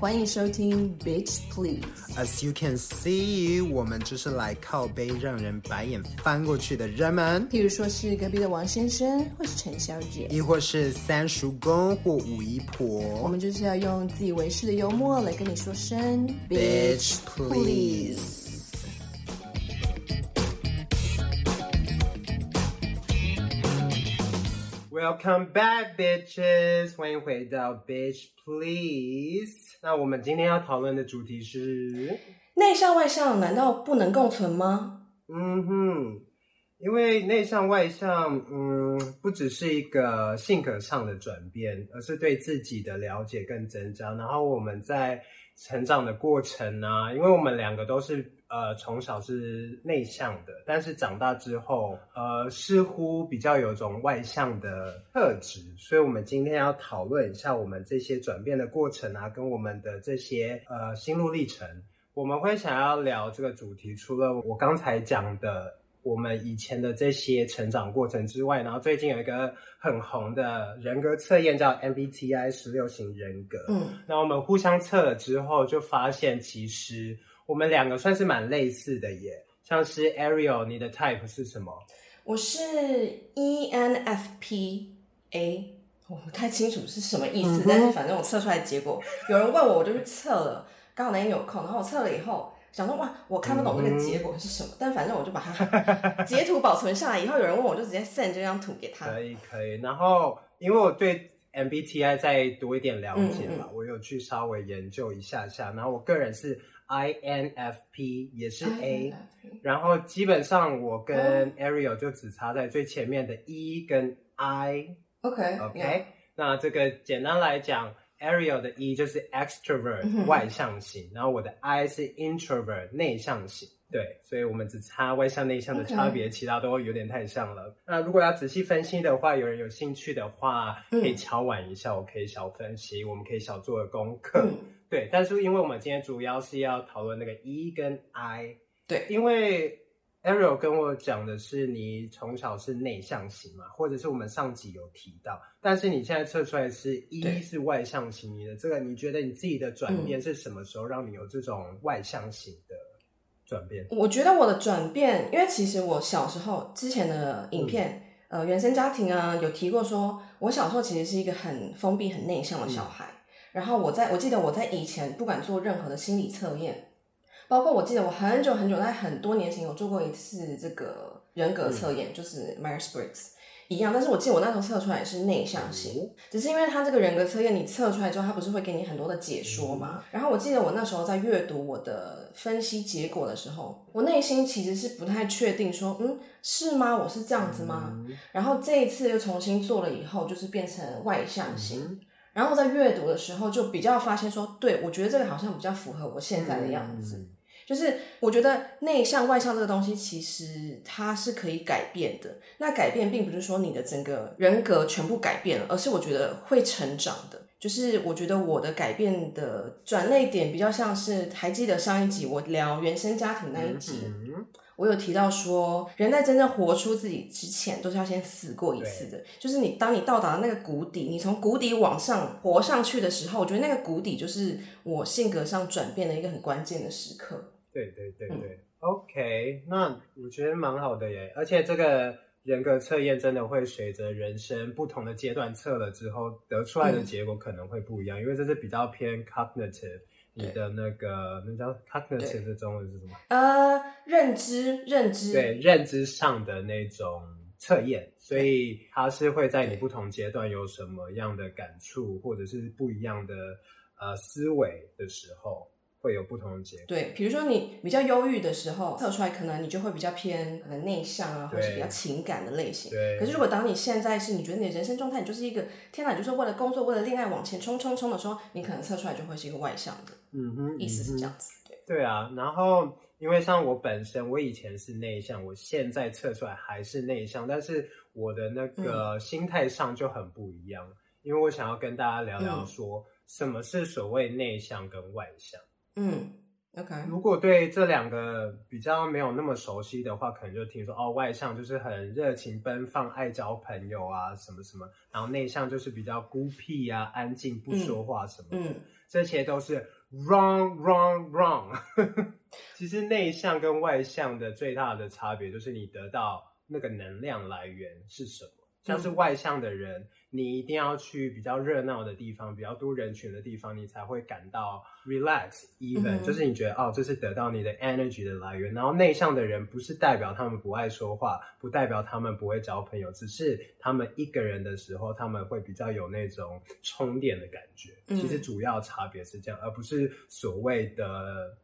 欢迎收听 Bitch Please。As you can see，我们就是来靠背让人白眼翻过去的人们。譬如说是隔壁的王先生，或是陈小姐，亦或是三叔公或五姨婆。我们就是要用自以为是的幽默来跟你说声 Bitch Please。Welcome back, bitches！欢迎回到 Bitch Please。那我们今天要讨论的主题是：内向外向难道不能共存吗？嗯哼，因为内向外向，嗯，不只是一个性格上的转变，而是对自己的了解更增加。然后我们在成长的过程呢、啊，因为我们两个都是。呃，从小是内向的，但是长大之后，呃，似乎比较有种外向的特质，所以，我们今天要讨论一下我们这些转变的过程啊，跟我们的这些呃心路历程。我们会想要聊这个主题，除了我刚才讲的我们以前的这些成长过程之外，然后最近有一个很红的人格测验叫 MBTI 十六型人格，嗯，那我们互相测了之后，就发现其实。我们两个算是蛮类似的耶，像是 Ariel，你的 type 是什么？我是 ENFP-A，我不太清楚是什么意思，嗯、但是反正我测出来的结果，有人问我，我就去测了，刚好那天有空，然后我测了以后，想说哇，我看不懂这个结果是什么，嗯、但反正我就把它截图保存下来，以后有人问我就直接 send 这张图给他。可以可以，然后因为我对 MBTI 再多一点了解嘛，嗯嗯，我有去稍微研究一下下，然后我个人是。INFP 也是 A，然后基本上我跟 Ariel 就只差在最前面的 E 跟 I。OK OK，那这个简单来讲，Ariel 的 E 就是 extrovert 外向型，然后我的 I 是 introvert 内向型。对，所以我们只差外向内向的差别，其他都有点太像了。那如果要仔细分析的话，有人有兴趣的话，可以敲碗一下，我可以小分析，我们可以小做个功课。对，但是因为我们今天主要是要讨论那个 E 跟 I，对，因为 Ariel 跟我讲的是你从小是内向型嘛，或者是我们上集有提到，但是你现在测出来是 E 是外向型，你的这个你觉得你自己的转变是什么时候让你有这种外向型的转变？我觉得我的转变，因为其实我小时候之前的影片，嗯、呃，原生家庭啊有提过说，我小时候其实是一个很封闭、很内向的小孩。嗯然后我在我记得我在以前不管做任何的心理测验，包括我记得我很久很久在很多年前有做过一次这个人格测验，嗯、就是 Myers-Briggs 一样，但是我记得我那时候测出来是内向型，嗯、只是因为他这个人格测验你测出来之后，他不是会给你很多的解说吗？嗯、然后我记得我那时候在阅读我的分析结果的时候，我内心其实是不太确定说，嗯，是吗？我是这样子吗？嗯、然后这一次又重新做了以后，就是变成外向型。嗯然后在阅读的时候，就比较发现说，对，我觉得这个好像比较符合我现在的样子。嗯、就是我觉得内向外向这个东西，其实它是可以改变的。那改变并不是说你的整个人格全部改变了，而是我觉得会成长的。就是我觉得我的改变的转捩点比较像是，还记得上一集我聊原生家庭那一集。嗯嗯我有提到说，人在真正活出自己之前，都是要先死过一次的。就是你，当你到达了那个谷底，你从谷底往上活上去的时候，我觉得那个谷底就是我性格上转变的一个很关键的时刻。对对对对、嗯、，OK，那我觉得蛮好的耶。而且这个人格测验真的会随着人生不同的阶段测了之后，得出来的结果可能会不一样，嗯、因为这是比较偏 cognitive。你的那个那叫 cognitive 的中文是什么？呃，认知，认知，对，认知上的那种测验，所以它是会在你不同阶段有什么样的感触，或者是不一样的呃思维的时候。会有不同的结果。对，比如说你比较忧郁的时候测出来，可能你就会比较偏可能内向啊，或者是比较情感的类型。对。可是如果当你现在是你觉得你的人生状态，你就是一个天哪，就是为了工作、为了恋爱往前冲冲冲的时候，你可能测出来就会是一个外向的。嗯哼。意思是这样子。对。对啊，然后因为像我本身，我以前是内向，我现在测出来还是内向，但是我的那个心态上就很不一样。嗯、因为我想要跟大家聊聊说，什么是所谓内向跟外向。嗯 OK，如果对这两个比较没有那么熟悉的话，可能就听说哦，外向就是很热情奔放、爱交朋友啊，什么什么，然后内向就是比较孤僻啊、安静不说话什么嗯、这些都是 wrong wrong wrong。其实内向跟外向的最大的差别就是你得到那个能量来源是什么。像是外向的人，你一定要去比较热闹的地方，比较多人群的地方，你才会感到 relax even，嗯，就是你觉得哦，这是得到你的 energy 的来源。然后内向的人不是代表他们不爱说话，不代表他们不会交朋友，只是他们一个人的时候，他们会比较有那种充电的感觉。其实主要差别是这样，而不是所谓的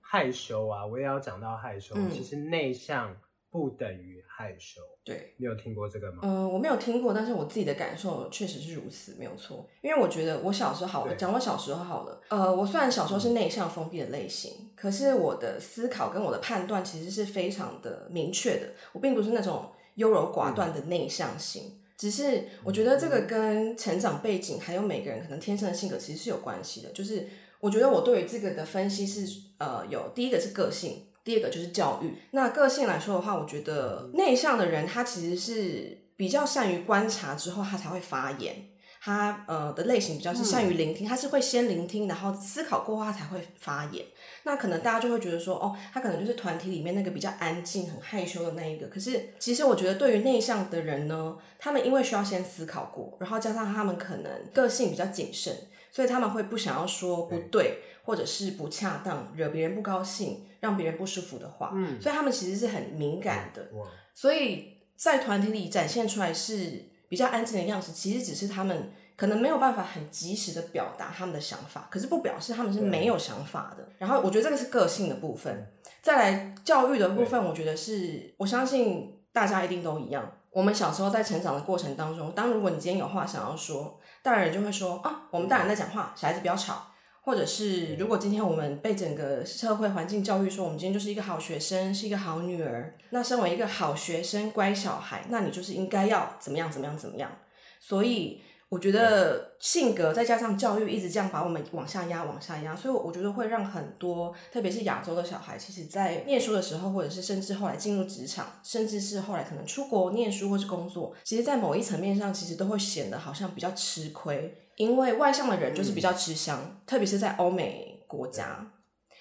害羞啊。我也要讲到害羞，嗯、其实内向。不等于害羞。对，你有听过这个吗？嗯、呃，我没有听过，但是我自己的感受确实是如此，没有错。因为我觉得我小时候好了，讲我小时候好了。呃，我虽然小时候是内向封闭的类型，嗯、可是我的思考跟我的判断其实是非常的明确的。我并不是那种优柔寡断的内向型，嗯、只是我觉得这个跟成长背景还有每个人可能天生的性格其实是有关系的。就是我觉得我对于这个的分析是呃，有第一个是个性。第二个就是教育。那个性来说的话，我觉得内向的人他其实是比较善于观察之后，他才会发言。他呃的类型比较是善于聆听，他是会先聆听，然后思考过后他才会发言。那可能大家就会觉得说，哦，他可能就是团体里面那个比较安静、很害羞的那一个。可是其实我觉得，对于内向的人呢，他们因为需要先思考过，然后加上他们可能个性比较谨慎，所以他们会不想要说不对，或者是不恰当，惹别人不高兴。让别人不舒服的话，嗯，所以他们其实是很敏感的，哇所以在团体里展现出来是比较安静的样子，其实只是他们可能没有办法很及时的表达他们的想法，可是不表示他们是没有想法的。然后我觉得这个是个性的部分，再来教育的部分，我觉得是我相信大家一定都一样。我们小时候在成长的过程当中，当如果你今天有话想要说，大人就会说啊，我们大人在讲话，小孩子不要吵。或者是，如果今天我们被整个社会环境教育说，我们今天就是一个好学生，是一个好女儿，那身为一个好学生、乖小孩，那你就是应该要怎么样、怎么样、怎么样。所以我觉得性格再加上教育一直这样把我们往下压、往下压，所以我觉得会让很多，特别是亚洲的小孩，其实在念书的时候，或者是甚至后来进入职场，甚至是后来可能出国念书或是工作，其实，在某一层面上，其实都会显得好像比较吃亏。因为外向的人就是比较吃香，嗯、特别是在欧美国家，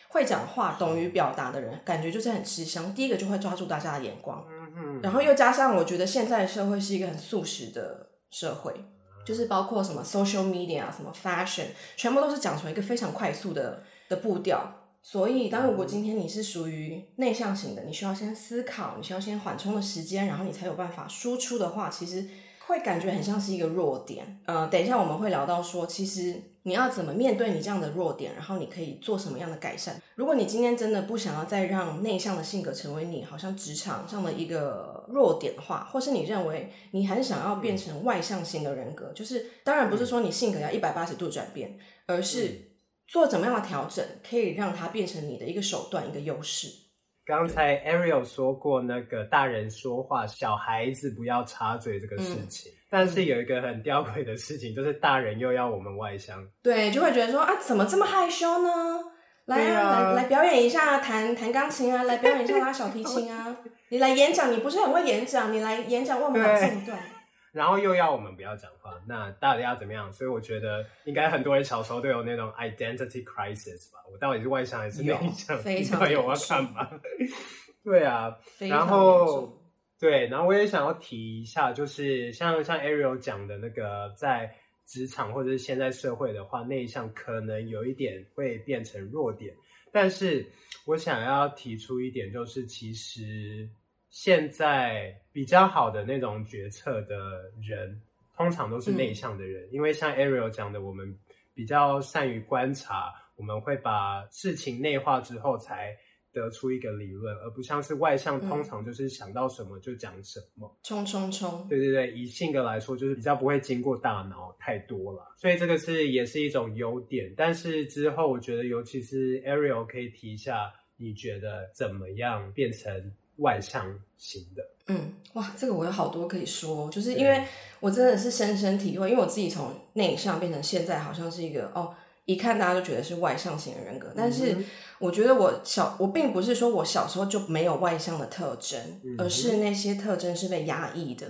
会讲话、懂于表达的人，感觉就是很吃香。第一个就会抓住大家的眼光，嗯嗯，然后又加上我觉得现在的社会是一个很素食的社会，就是包括什么 social media 啊，什么 fashion，全部都是讲出一个非常快速的的步调。所以，当如果今天你是属于内向型的，你需要先思考，你需要先缓冲的时间，然后你才有办法输出的话，其实。会感觉很像是一个弱点，呃，等一下我们会聊到说，其实你要怎么面对你这样的弱点，然后你可以做什么样的改善。如果你今天真的不想要再让内向的性格成为你好像职场上的一个弱点的话，或是你认为你很想要变成外向型的人格，就是当然不是说你性格要一百八十度转变，而是做怎么样的调整，可以让它变成你的一个手段，一个优势。刚才 Ariel 说过那个大人说话，小孩子不要插嘴这个事情，嗯、但是有一个很吊诡的事情，就是大人又要我们外向，对，就会觉得说啊，怎么这么害羞呢？来啊，啊。来来表演一下弹弹钢琴啊，来表演一下拉小提琴啊，你来演讲，你不是很会演讲，你来演讲问我们朗诵一段。然后又要我们不要讲话，那到底要怎么样？所以我觉得应该很多人小时候都有那种 identity crisis 吧。我到底是外向还是内向？非常有我要看吧。对啊，然后对，然后我也想要提一下，就是像像 Ariel 讲的那个，在职场或者是现在社会的话，内向可能有一点会变成弱点。但是我想要提出一点，就是其实。现在比较好的那种决策的人，通常都是内向的人，嗯、因为像 Ariel 讲的，我们比较善于观察，我们会把事情内化之后才得出一个理论，而不像是外向，通常就是想到什么就讲什么，冲冲冲！对对对，以性格来说，就是比较不会经过大脑太多了，所以这个是也是一种优点。但是之后我觉得，尤其是 Ariel 可以提一下，你觉得怎么样变成？外向型的，嗯，哇，这个我有好多可以说，就是因为我真的是深深体会，因为我自己从内向变成现在，好像是一个哦，一看大家都觉得是外向型的人格，但是我觉得我小我并不是说我小时候就没有外向的特征，而是那些特征是被压抑的，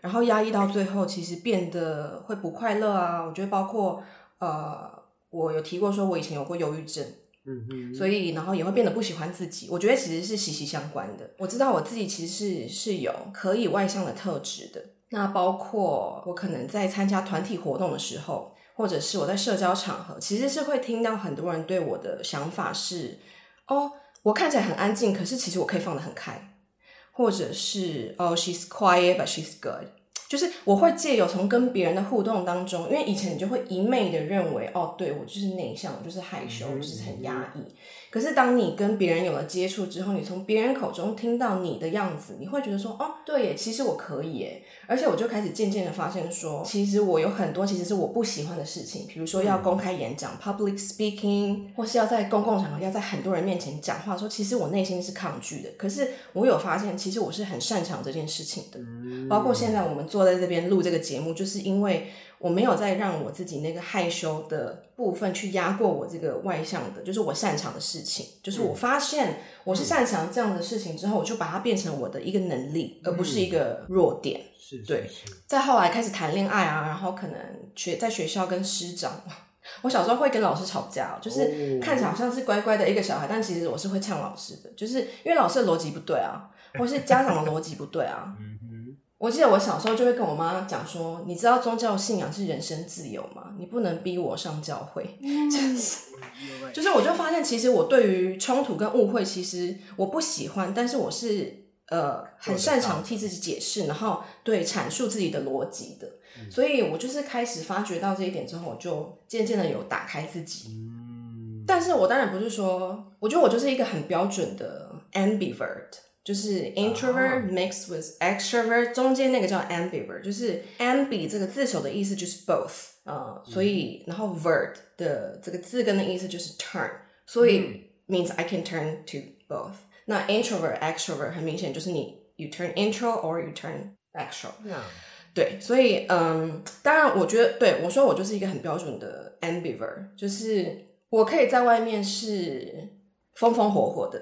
然后压抑到最后，其实变得会不快乐啊。我觉得包括呃，我有提过说我以前有过忧郁症，嗯所以然后也会变得不喜欢自己。我觉得其实是息息相关的。我知道我自己其实是是有可以外向的特质的，那包括我可能在参加团体活动的时候。或者是我在社交场合，其实是会听到很多人对我的想法是：哦，我看起来很安静，可是其实我可以放得很开。或者是哦，she's quiet but she's good，就是我会借由从跟别人的互动当中，因为以前你就会一昧的认为，哦，对，我就是内向，我就是害羞，我就是很压抑。可是当你跟别人有了接触之后，你从别人口中听到你的样子，你会觉得说，哦，对耶，其实我可以耶。而且我就开始渐渐的发现说，其实我有很多其实是我不喜欢的事情，比如说要公开演讲、嗯、（public speaking），或是要在公共场合要在很多人面前讲话，说其实我内心是抗拒的。可是我有发现，其实我是很擅长这件事情的。嗯、包括现在我们坐在这边录这个节目，就是因为。我没有再让我自己那个害羞的部分去压过我这个外向的，就是我擅长的事情。就是我发现我是擅长这样的事情之后，我就把它变成我的一个能力，而不是一个弱点。是，对。再后来开始谈恋爱啊，然后可能学在学校跟师长，我小时候会跟老师吵架，就是看起来好像是乖乖的一个小孩，但其实我是会呛老师的，就是因为老师的逻辑不对啊，或是家长的逻辑不对啊。我记得我小时候就会跟我妈讲说，你知道宗教信仰是人身自由吗？你不能逼我上教会。就是，就是，我就发现其实我对于冲突跟误会，其实我不喜欢，但是我是呃很擅长替自己解释，然后对阐述自己的逻辑的。所以我就是开始发觉到这一点之后，我就渐渐的有打开自己。但是我当然不是说，我觉得我就是一个很标准的 ambivert。就是 introvert mixed with extrovert，中间那个叫 ambivert，就是 ambi 这个字首的意思就是 both 啊、呃，所以然后 vert 的这个字根的意思就是 turn，所以 means I can turn to both。那 introvert extrovert 很明显就是你 you turn intro or you turn extro。对，所以嗯，当然我觉得对我说我就是一个很标准的 ambivert，就是我可以在外面是风风火火的。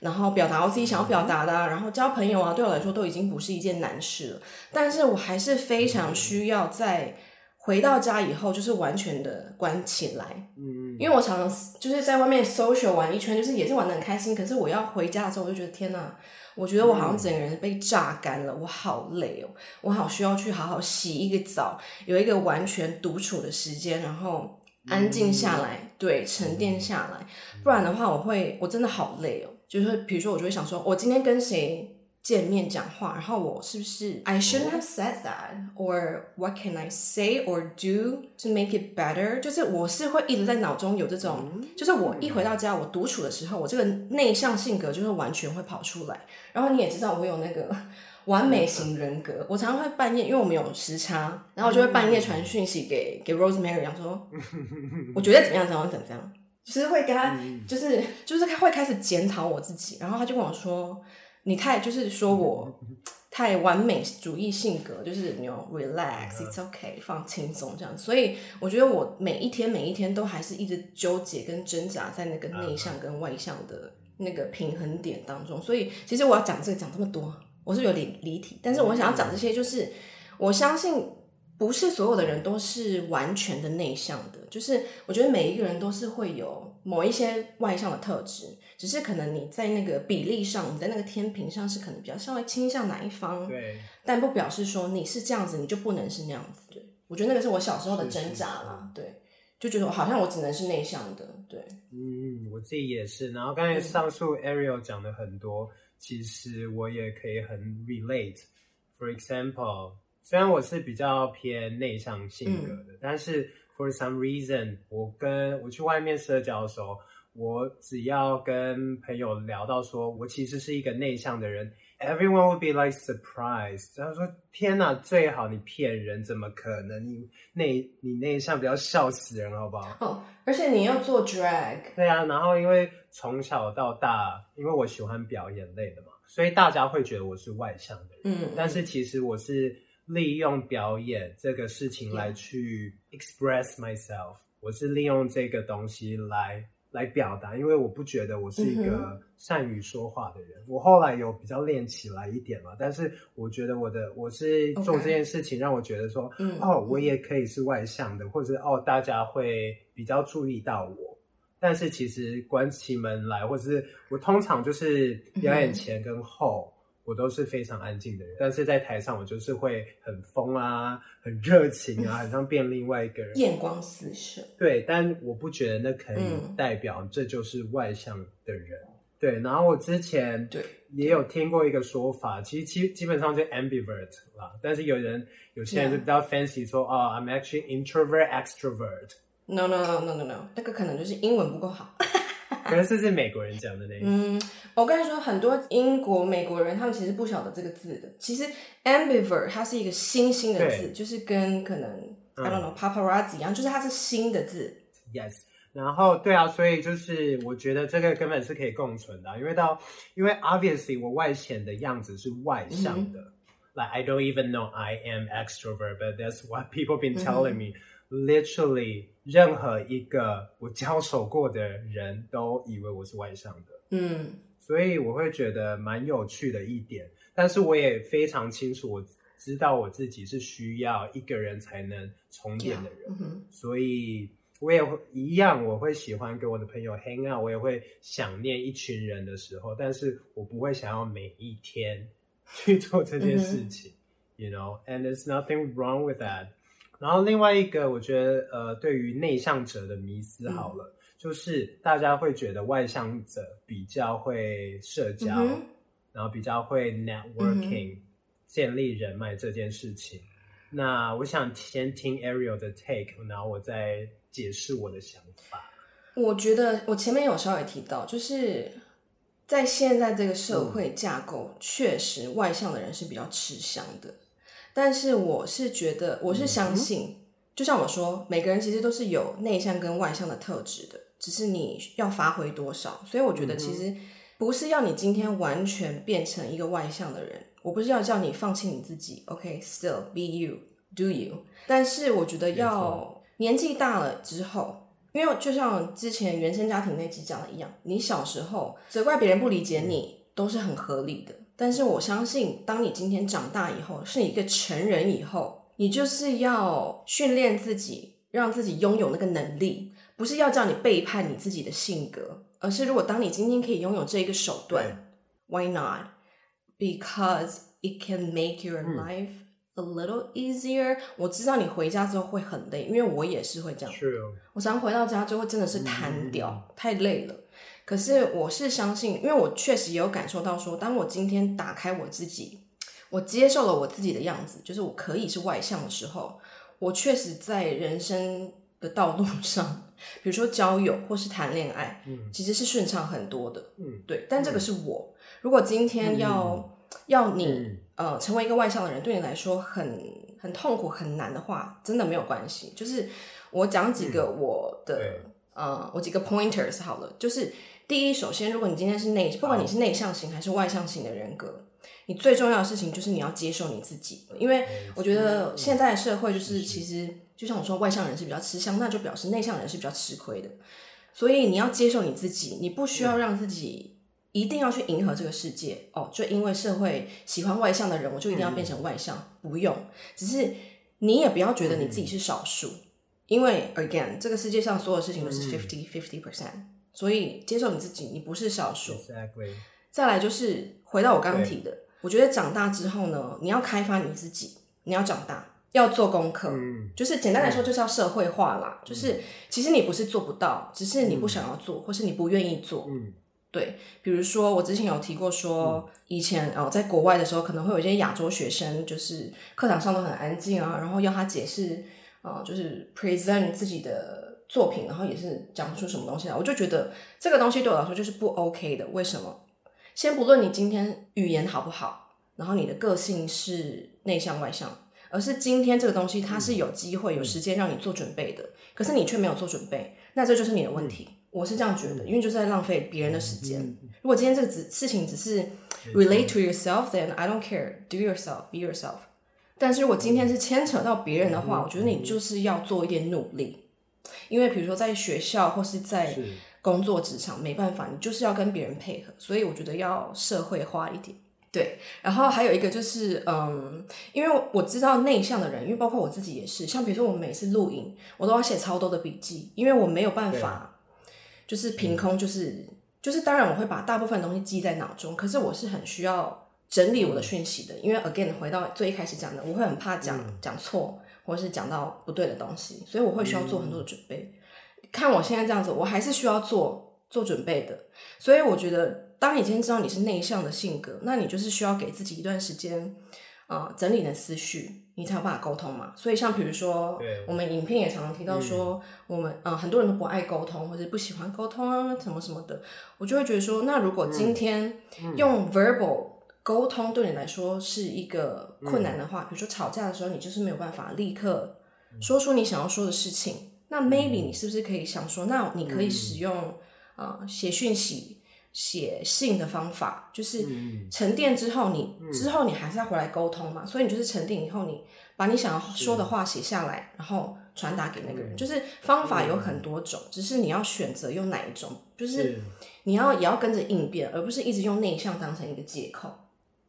然后表达我自己想要表达的，然后交朋友啊，对我来说都已经不是一件难事了。但是我还是非常需要在回到家以后，就是完全的关起来。嗯，因为我常常就是在外面 social 玩一圈，就是也是玩的很开心。可是我要回家的时候，我就觉得天哪，我觉得我好像整个人被榨干了，我好累哦，我好需要去好好洗一个澡，有一个完全独处的时间，然后安静下来，对，沉淀下来。不然的话，我会我真的好累哦。就是比如说，我就会想说，我今天跟谁见面讲话，然后我是不是 I shouldn't have said that, or what can I say or do to make it better？就是我是会一直在脑中有这种，就是我一回到家，我独处的时候，我这个内向性格就是完全会跑出来。然后你也知道，我有那个 完美型人格，我常常会半夜，因为我们有时差，然后我就会半夜传讯息给给 Rosemary，讲说，我觉得怎么样，怎么样，怎么样。其实会跟他，就是就是他会开始检讨我自己，然后他就跟我说：“你太就是说我太完美主义性格，就是你要 relax，it's okay，放轻松这样。”所以我觉得我每一天每一天都还是一直纠结跟挣扎在那个内向跟外向的那个平衡点当中。所以其实我要讲这个讲这么多，我是有点离题，但是我想要讲这些，就是我相信。不是所有的人都是完全的内向的，就是我觉得每一个人都是会有某一些外向的特质，只是可能你在那个比例上，你在那个天平上是可能比较稍微倾向哪一方，对，但不表示说你是这样子，你就不能是那样子。对，我觉得那个是我小时候的挣扎啦，对，就觉得好像我只能是内向的，对，嗯，我自己也是。然后刚才上述 Ariel 讲的很多，嗯，其实我也可以很 relate。For example。虽然我是比较偏内向性格的，嗯、但是 for some reason，我跟我去外面社交的时候，我只要跟朋友聊到说我其实是一个内向的人，everyone would be like surprised。他说：“天哪，最好你骗人，怎么可能？你内你内向，不要笑死人，好不好？”哦，而且你要做 drag。对啊，然后因为从小到大，因为我喜欢表演类的嘛，所以大家会觉得我是外向的人。嗯，但是其实我是。利用表演这个事情来去 express myself，我是利用这个东西来来表达，因为我不觉得我是一个善于说话的人。嗯、我后来有比较练起来一点嘛，但是我觉得我的我是做这件事情让我觉得说.哦，我也可以是外向的，或者哦，大家会比较注意到我。但是其实关起门来，或者是我通常就是表演前跟后。嗯我都是非常安静的人，但是在台上我就是会很疯啊，很热情啊，很像变另外一个人，眼光四射。对，但我不觉得那可以代表这就是外向的人。嗯、对，然后我之前对也有听过一个说法，其实基基本上就 ambivert 啦。但是有人有些人就比较 fancy 说，哦、oh,，I'm actually introvert extrovert。No no no no no no，那个可能就是英文不够好。可能是是美国人讲的那个。嗯，我跟你说，很多英国、美国人他们其实不晓得这个字的。其实 ambivert 它是一个新兴的字，就是跟可能、嗯、I don't know paparazzi 一样，就是它是新的字。Yes，然后对啊，所以就是我觉得这个根本是可以共存的，因为到因为 obviously 我外显的样子是外向的、嗯、，like I don't even know I am extrovert，but that's what people been telling me、嗯。Literally，任何一个我交手过的人都以为我是外向的，嗯，所以我会觉得蛮有趣的一点。但是我也非常清楚，我知道我自己是需要一个人才能充电的人，嗯、所以我也会一样，我会喜欢跟我的朋友 hang out，我也会想念一群人的时候，但是我不会想要每一天去做这件事情、嗯、，you know，and there's nothing wrong with that。然后另外一个，我觉得呃，对于内向者的迷思好了，嗯，就是大家会觉得外向者比较会社交，嗯，然后比较会 networking，嗯，建立人脉这件事情。那我想先听 Ariel 的 take，然后我再解释我的想法。我觉得我前面有稍微提到，就是在现在这个社会架构，嗯，确实外向的人是比较吃香的。但是我是觉得，我是相信，嗯、就像我说，每个人其实都是有内向跟外向的特质的，只是你要发挥多少。所以我觉得，其实不是要你今天完全变成一个外向的人，我不是要叫你放弃你自己，OK，still be you，do you。但是我觉得要年纪大了之后，因为就像之前原生家庭那集讲的一样，你小时候责怪别人不理解你，都是很合理的。但是我相信，当你今天长大以后，是一个成人以后，你就是要训练自己，让自己拥有那个能力，不是要叫你背叛你自己的性格，而是如果当你今天可以拥有这一个手段，Why not? Because it can make your life a little easier。我知道你回家之后会很累，因为我也是会这样。是。我常回到家之后真的是瘫掉，太累了。可是我是相信，因为我确实也有感受到说，当我今天打开我自己，我接受了我自己的样子，就是我可以是外向的时候，我确实在人生的道路上，比如说交友或是谈恋爱，嗯，其实是顺畅很多的，嗯，对。但这个是我，如果今天要、嗯、要你、嗯、呃成为一个外向的人，对你来说很很痛苦很难的话，真的没有关系。就是我讲几个我的、嗯、呃，我几个 pointers 好了，就是。第一，首先，如果你今天是内，不管你是内向型还是外向型的人格，你最重要的事情就是你要接受你自己。因为我觉得现在的社会就是，其实就像我说，外向人是比较吃香，那就表示内向人是比较吃亏的。所以你要接受你自己，你不需要让自己一定要去迎合这个世界哦。就因为社会喜欢外向的人，我就一定要变成外向，不用。只是你也不要觉得你自己是少数，因为 again，这个世界上所有事情都是 fifty fifty percent。所以接受你自己，你不是少数。Exactly. 再来就是回到我刚刚提的，我觉得长大之后呢，你要开发你自己，你要长大，要做功课。嗯，就是简单来说，就是要社会化啦。嗯，就是其实你不是做不到，只是你不想要做，嗯，或是你不愿意做。嗯，对。比如说我之前有提过说，嗯，以前哦，在国外的时候，可能会有一些亚洲学生，就是课堂上都很安静啊，然后要他解释呃，就是 present 自己的。作品，然后也是讲不出什么东西来，我就觉得这个东西对我来说就是不 OK 的。为什么？先不论你今天语言好不好，然后你的个性是内向外向，而是今天这个东西它是有机会、有时间让你做准备的，可是你却没有做准备，那这就是你的问题。我是这样觉得，因为就是在浪费别人的时间。如果今天这个只事情只是 relate to yourself，then I don't care. Do yourself, be yourself. 但是如果今天是牵扯到别人的话，我觉得你就是要做一点努力。因为比如说在学校或是在工作职场，没办法，你就是要跟别人配合，所以我觉得要社会化一点。对，然后还有一个就是，嗯，因为我知道内向的人，因为包括我自己也是，像比如说我每次录影，我都要写超多的笔记，因为我没有办法，就是凭空，就是、嗯、就是，当然我会把大部分东西记在脑中，可是我是很需要整理我的讯息的，因为 again 回到最一开始讲的，我会很怕讲、嗯、讲错，或者是讲到不对的东西，所以我会需要做很多的准备。嗯、看我现在这样子，我还是需要做做准备的，所以我觉得。当你今天知道你是内向的性格，那你就是需要给自己一段时间，啊、呃，整理你的思绪，你才有办法沟通嘛。所以像比如说，我们影片也常常提到说，我们嗯、呃，很多人都不爱沟通，或者不喜欢沟通啊，什么什么的。我就会觉得说，那如果今天用 verbal 沟通对你来说是一个困难的话，比如说吵架的时候，你就是没有办法立刻说出你想要说的事情，那 maybe 你是不是可以想说，那你可以使用啊写讯息。写信的方法就是沉淀之后你，你、嗯、之后你还是要回来沟通嘛，所以你就是沉淀以后，你把你想要说的话写下来，然后传达给那个人。就是方法有很多种，只是你要选择用哪一种，就是。你要也要跟着应变，而不是一直用内向当成一个借口。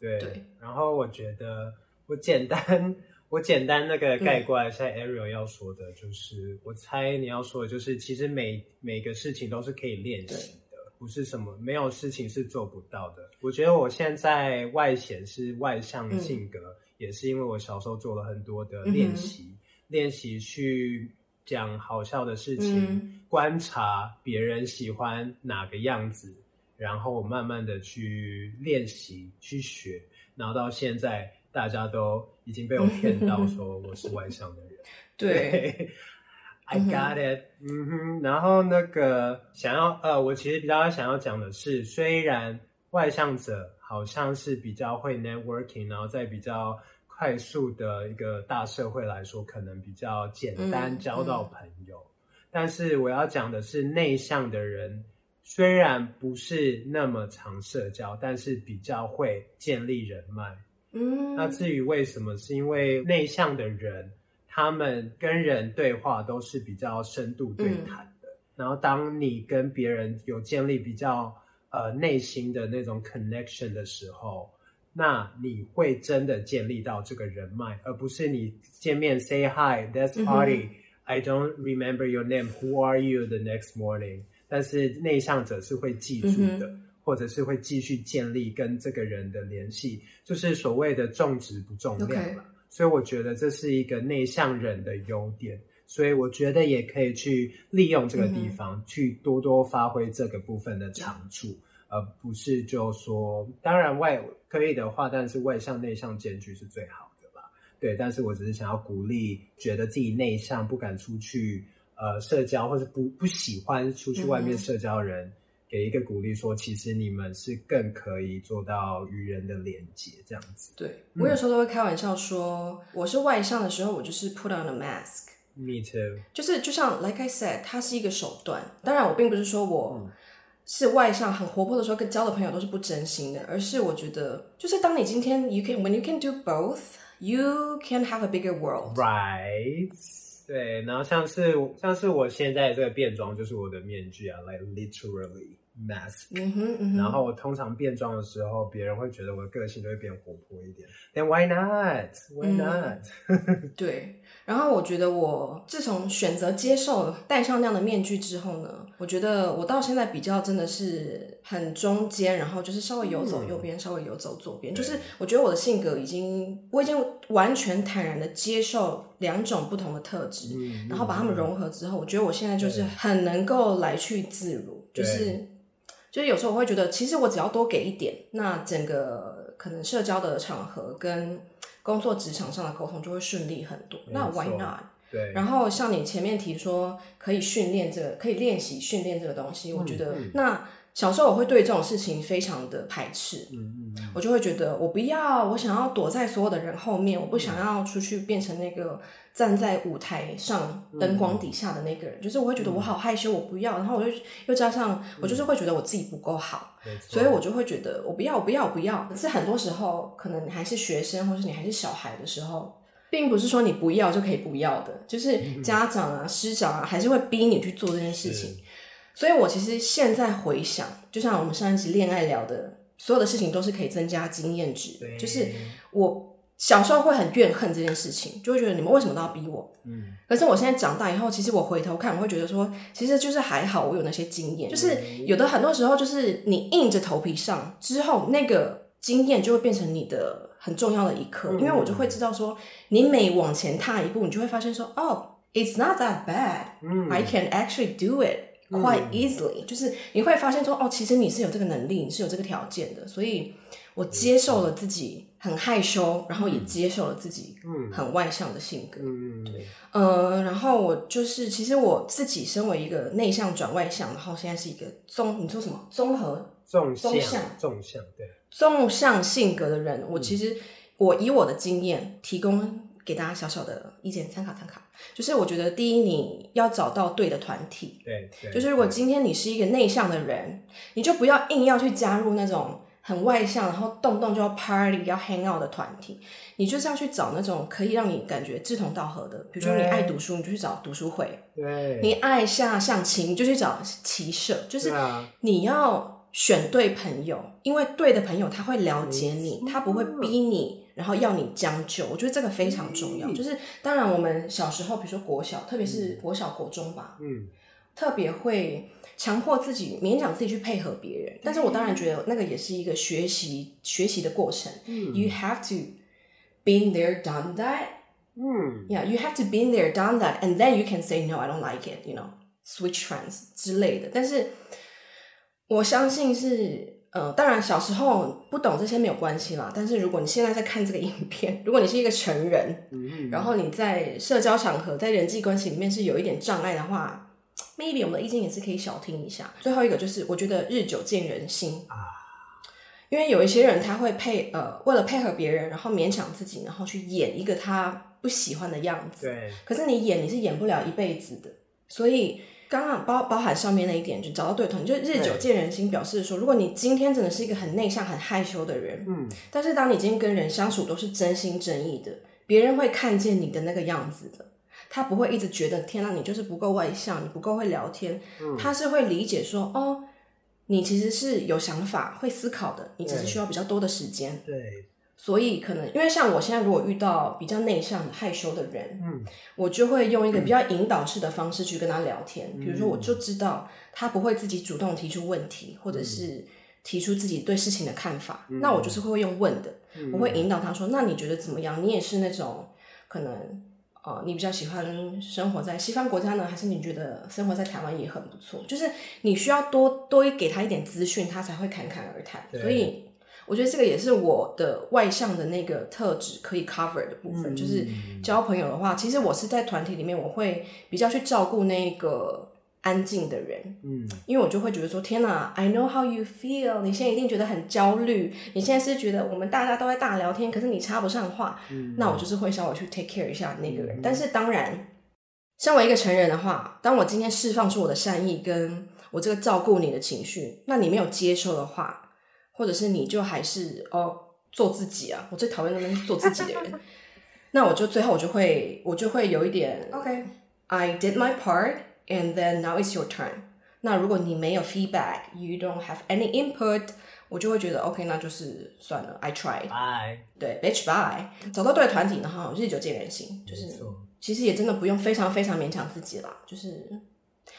对，对。然后我觉得我简单 我简单那个概括一下 Ariel 要说的，就是、嗯、我猜你要说的就是，其实每每个事情都是可以练习的。不是什么没有事情是做不到的。我觉得我现在外显是外向的性格，嗯，也是因为我小时候做了很多的练习，嗯、练习去讲好笑的事情，嗯，观察别人喜欢哪个样子，然后慢慢的去练习去学，然后到现在大家都已经被我骗到 说我是外向的人。嗯、对。I got it，嗯哼，然后那个想要呃，我其实比较想要讲的是，虽然外向者好像是比较会 networking，然后在比较快速的一个大社会来说，可能比较简单交到朋友，嗯嗯、但是我要讲的是，内向的人虽然不是那么常社交，但是比较会建立人脉。嗯，那至于为什么，是因为内向的人。他们跟人对话都是比较深度对谈的，嗯，然后当你跟别人有建立比较呃内心的那种 connection 的时候，那你会真的建立到这个人脉，而不是你见面 say hi，that's party，I don't remember your name，who are you the next morning？但是内向者是会记住的，嗯，或者是会继续建立跟这个人的联系，就是所谓的重质不重量了。所以我觉得这是一个内向人的优点，所以我觉得也可以去利用这个地方，嗯、去多多发挥这个部分的长处，而、嗯、不是就说，当然外可以的话，但是外向内向兼具是最好的吧？对，但是我只是想要鼓励，觉得自己内向不敢出去呃社交，或是不不喜欢出去外面社交的人。嗯给一个鼓励，说其实你们是更可以做到与人的连接，这样子。对，我有时候都会开玩笑说，我是外向的时候，我就是 put on a mask。Me too。就是就像 like I said，它是一个手段。当然，我并不是说我是外向很活泼的时候，跟交的朋友都是不真心的，而是我觉得，就是当你今天 you can when you can do both，you can have a bigger world。对，然后像是像是我现在这个变装就是我的面具啊，like literally。mask，嗯哼嗯哼，然后我通常变装的时候，别人会觉得我的个性都会变活泼一点。Then why not? Why not？嗯、对。然后我觉得我自从选择接受戴上那样的面具之后呢，我觉得我到现在比较真的是很中间，然后就是稍微游走右边，嗯、稍微游走左边。就是我觉得我的性格已经，我已经完全坦然的接受两种不同的特质，嗯、然后把它们融合之后，我觉得我现在就是很能够来去自如，就是。就是有时候我会觉得，其实我只要多给一点，那整个可能社交的场合跟工作职场上的沟通就会顺利很多。那 why not？对。然后像你前面提说可以训练这个，可以练习训练这个东西，嗯、我觉得、嗯、那小时候我会对这种事情非常的排斥。嗯嗯，嗯。我就会觉得我不要，我想要躲在所有的人后面，我不想要出去变成那个。站在舞台上灯光底下的那个人，嗯，就是我会觉得我好害羞，我不要。然后我就又加上我就是会觉得我自己不够好，嗯，所以我就会觉得我不要，我不要，我不要。可是很多时候，可能你还是学生，或是你还是小孩的时候，并不是说你不要就可以不要的，就是家长啊、师长啊，还是会逼你去做这件事情。所以我其实现在回想，就像我们上一集恋爱聊的，所有的事情都是可以增加经验值。对，就是我。小时候会很怨恨这件事情，就会觉得你们为什么都要逼我？嗯，可是我现在长大以后，其实我回头看，我会觉得说，其实就是还好，我有那些经验，就是有的很多时候，就是你硬着头皮上之后，那个经验就会变成你的很重要的一课，因为我就会知道说，你每往前踏一步，你就会发现说，哦，it's not that bad，I can actually do it quite easily，就是你会发现说，哦，其实你是有这个能力，你是有这个条件的，所以。我接受了自己很害羞，然后也接受了自己很外向的性格。嗯，对，呃，然后我就是，其实我自己身为一个内向转外向，然后现在是一个综，你说什么？综合？纵向？纵向？对，纵向性格的人，我其实我以我的经验提供给大家小小的意见参考参考。就是我觉得，第一，你要找到对的团体。对，对，就是如果今天你是一个内向的人，你就不要硬要去加入那种。很外向，然后动不动就要 party 要 hang out 的团体，你就是要去找那种可以让你感觉志同道合的。比如说你爱读书，你就去找读书会；对，你爱下象棋，你就去找棋社。就是你要选对朋友，因为对的朋友他会了解你，他不会逼你，然后要你将就。我觉得这个非常重要。就是当然，我们小时候，比如说国小，特别是国小、国中吧，嗯，特别会。强迫自己，勉强自己去配合别人，但是我当然觉得那个也是一个学习学习的过程。嗯，You have to been there, done that. 嗯，Yeah, you have to been there, done that, and then you can say no, I don't like it. You know, switch friends 之类的。但是我相信是，呃，当然小时候不懂这些没有关系啦。但是如果你现在在看这个影片，如果你是一个成人，嗯，然后你在社交场合、在人际关系里面是有一点障碍的话。Maybe 我们的意见也是可以小听一下。最后一个就是，我觉得日久见人心啊，因为有一些人他会配呃，为了配合别人，然后勉强自己，然后去演一个他不喜欢的样子。对。可是你演你是演不了一辈子的，所以刚刚包包含上面那一点，就找到对头，就日久见人心，表示说，如果你今天真的是一个很内向、很害羞的人，嗯，但是当你今天跟人相处都是真心真意的，别人会看见你的那个样子的。他不会一直觉得天哪，你就是不够外向，你不够会聊天。嗯，他是会理解说，哦，你其实是有想法、会思考的，你只是需要比较多的时间。对，所以可能因为像我现在如果遇到比较内向、害羞的人，嗯，我就会用一个比较引导式的方式去跟他聊天。嗯，比如说，我就知道他不会自己主动提出问题，或者是提出自己对事情的看法，嗯，那我就是会用问的，嗯，我会引导他说，那你觉得怎么样？你也是那种可能。哦，你比较喜欢生活在西方国家呢，还是你觉得生活在台湾也很不错？就是你需要多多给他一点资讯，他才会侃侃而谈。所以我觉得这个也是我的外向的那个特质可以 cover 的部分。嗯、就是交朋友的话，其实我是在团体里面，我会比较去照顾那个。安静的人，嗯，因为我就会觉得说，天哪，I know how you feel，你现在一定觉得很焦虑，你现在是觉得我们大家都在大聊天，可是你插不上话，嗯，那我就是会稍微去 take care 一下那个人。嗯，但是当然，身为一个成人的话，当我今天释放出我的善意，跟我这个照顾你的情绪，那你没有接受的话，或者是你就还是哦做自己啊，我最讨厌那边做自己的人，那我就最后我就会我就会有一点，OK，I did my part。And then now it's your turn。那如果你没有 feedback，you don't have any input，我就会觉得 OK，那就是算了，I tried。Bye。对，bitch bye。找到对的团体，然后日久见人心，就是其实也真的不用非常非常勉强自己啦，就是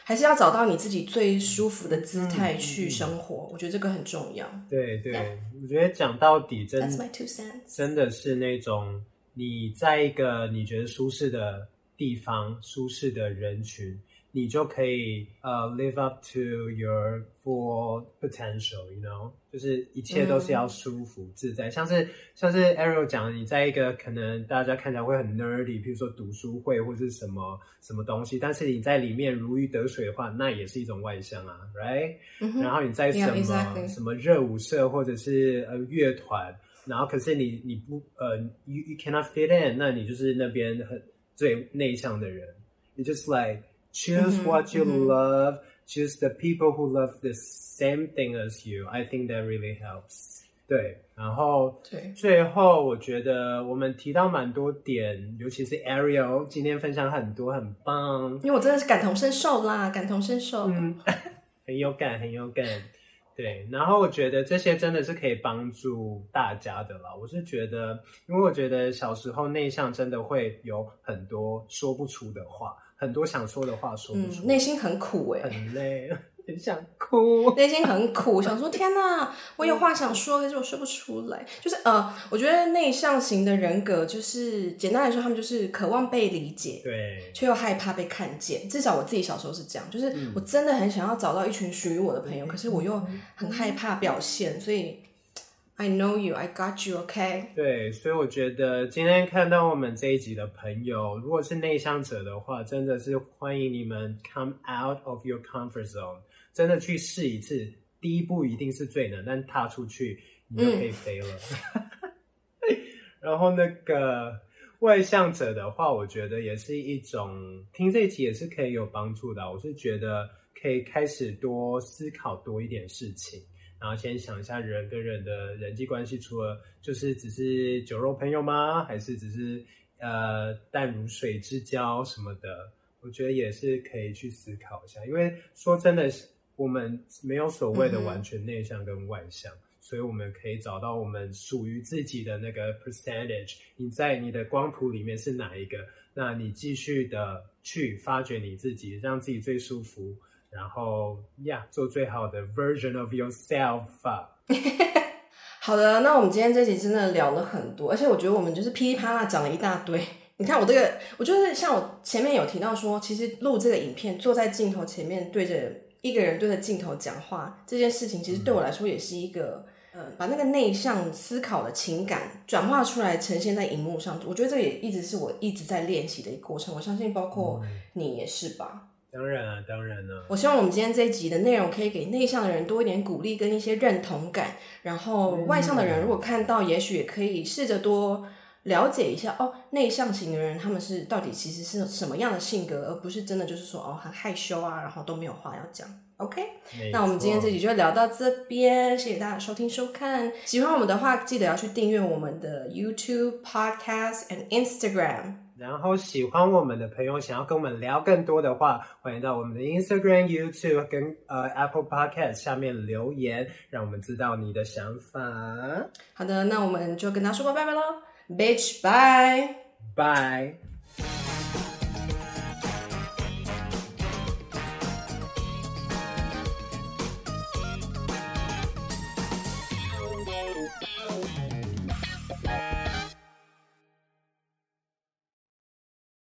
还是要找到你自己最舒服的姿态去生活。我觉得这个很重要。对对，yeah. 我觉得讲到底真，That's my two cents。真的是那种你在一个你觉得舒适的地方，舒适的人群。你就可以呃、uh, live up to your full potential，you know，就是一切都是要舒服、嗯、自在。像是像是 Ariel 讲的，你在一个可能大家看起来会很 nerdy，比如说读书会或是什么什么东西，但是你在里面如鱼得水的话，那也是一种外向啊，right？、嗯、然后你在什么、yeah, exactly. 什么热舞社或者是呃乐团，然后可是你你不呃 you you cannot fit in，那你就是那边很最内向的人，you just like Choose what you love. Mm -hmm. Choose the people who love the same thing as you. I think that really helps. 对，对，然后对，最后我觉得我们提到蛮多点，尤其是 Ariel 今天分享很多，很棒。因为我真的是感同身受啦，感同身受，嗯，很有感，很有感。对，然后我觉得这些真的是可以帮助大家的啦。我是觉得，因为我觉得小时候内向真的会有很多说不出的话，很多想说的话说不出，嗯、内心很苦哎、欸，很累。很想哭，内心很苦，想说天哪，我有话想说，可是我说不出来。就是呃，我觉得内向型的人格，就是简单来说，他们就是渴望被理解，对，却又害怕被看见。至少我自己小时候是这样，就是我真的很想要找到一群属于我的朋友，嗯、可是我又很害怕表现，所以 I know you, I got you, OK？对，所以我觉得今天看到我们这一集的朋友，如果是内向者的话，真的是欢迎你们 come out of your comfort zone。真的去试一次，第一步一定是最难，但踏出去你就可以飞了。嗯、然后那个外向者的话，我觉得也是一种听这一集也是可以有帮助的。我是觉得可以开始多思考多一点事情，然后先想一下人跟人的人际关系，除了就是只是酒肉朋友吗？还是只是呃淡如水之交什么的？我觉得也是可以去思考一下，因为说真的是。我们没有所谓的完全内向跟外向，嗯、所以我们可以找到我们属于自己的那个 percentage。你在你的光谱里面是哪一个？那你继续的去发掘你自己，让自己最舒服，然后呀，做最好的 version of yourself。好的，那我们今天这集真的聊了很多，而且我觉得我们就是噼里啪啦讲了一大堆。你看我这个，我就是像我前面有提到说，其实录这个影片，坐在镜头前面对着。一个人对着镜头讲话这件事情，其实对我来说也是一个，嗯、呃，把那个内向思考的情感转化出来，呈现在荧幕上。我觉得这也一直是我一直在练习的一个过程。我相信包括你也是吧？当然啊，当然了。我希望我们今天这一集的内容可以给内向的人多一点鼓励跟一些认同感，然后外向的人如果看到，也许也可以试着多。了解一下哦，内向型的人他们是到底其实是什么样的性格，而不是真的就是说哦很害羞啊，然后都没有话要讲。OK，那我们今天这集就聊到这边，谢谢大家收听收看。喜欢我们的话，记得要去订阅我们的 YouTube、Podcast and Instagram。然后喜欢我们的朋友想要跟我们聊更多的话，欢迎到我们的 Instagram、YouTube 跟呃 Apple Podcast 下面留言，让我们知道你的想法。好的，那我们就跟大家说拜拜喽。Bitch, bye. Bye.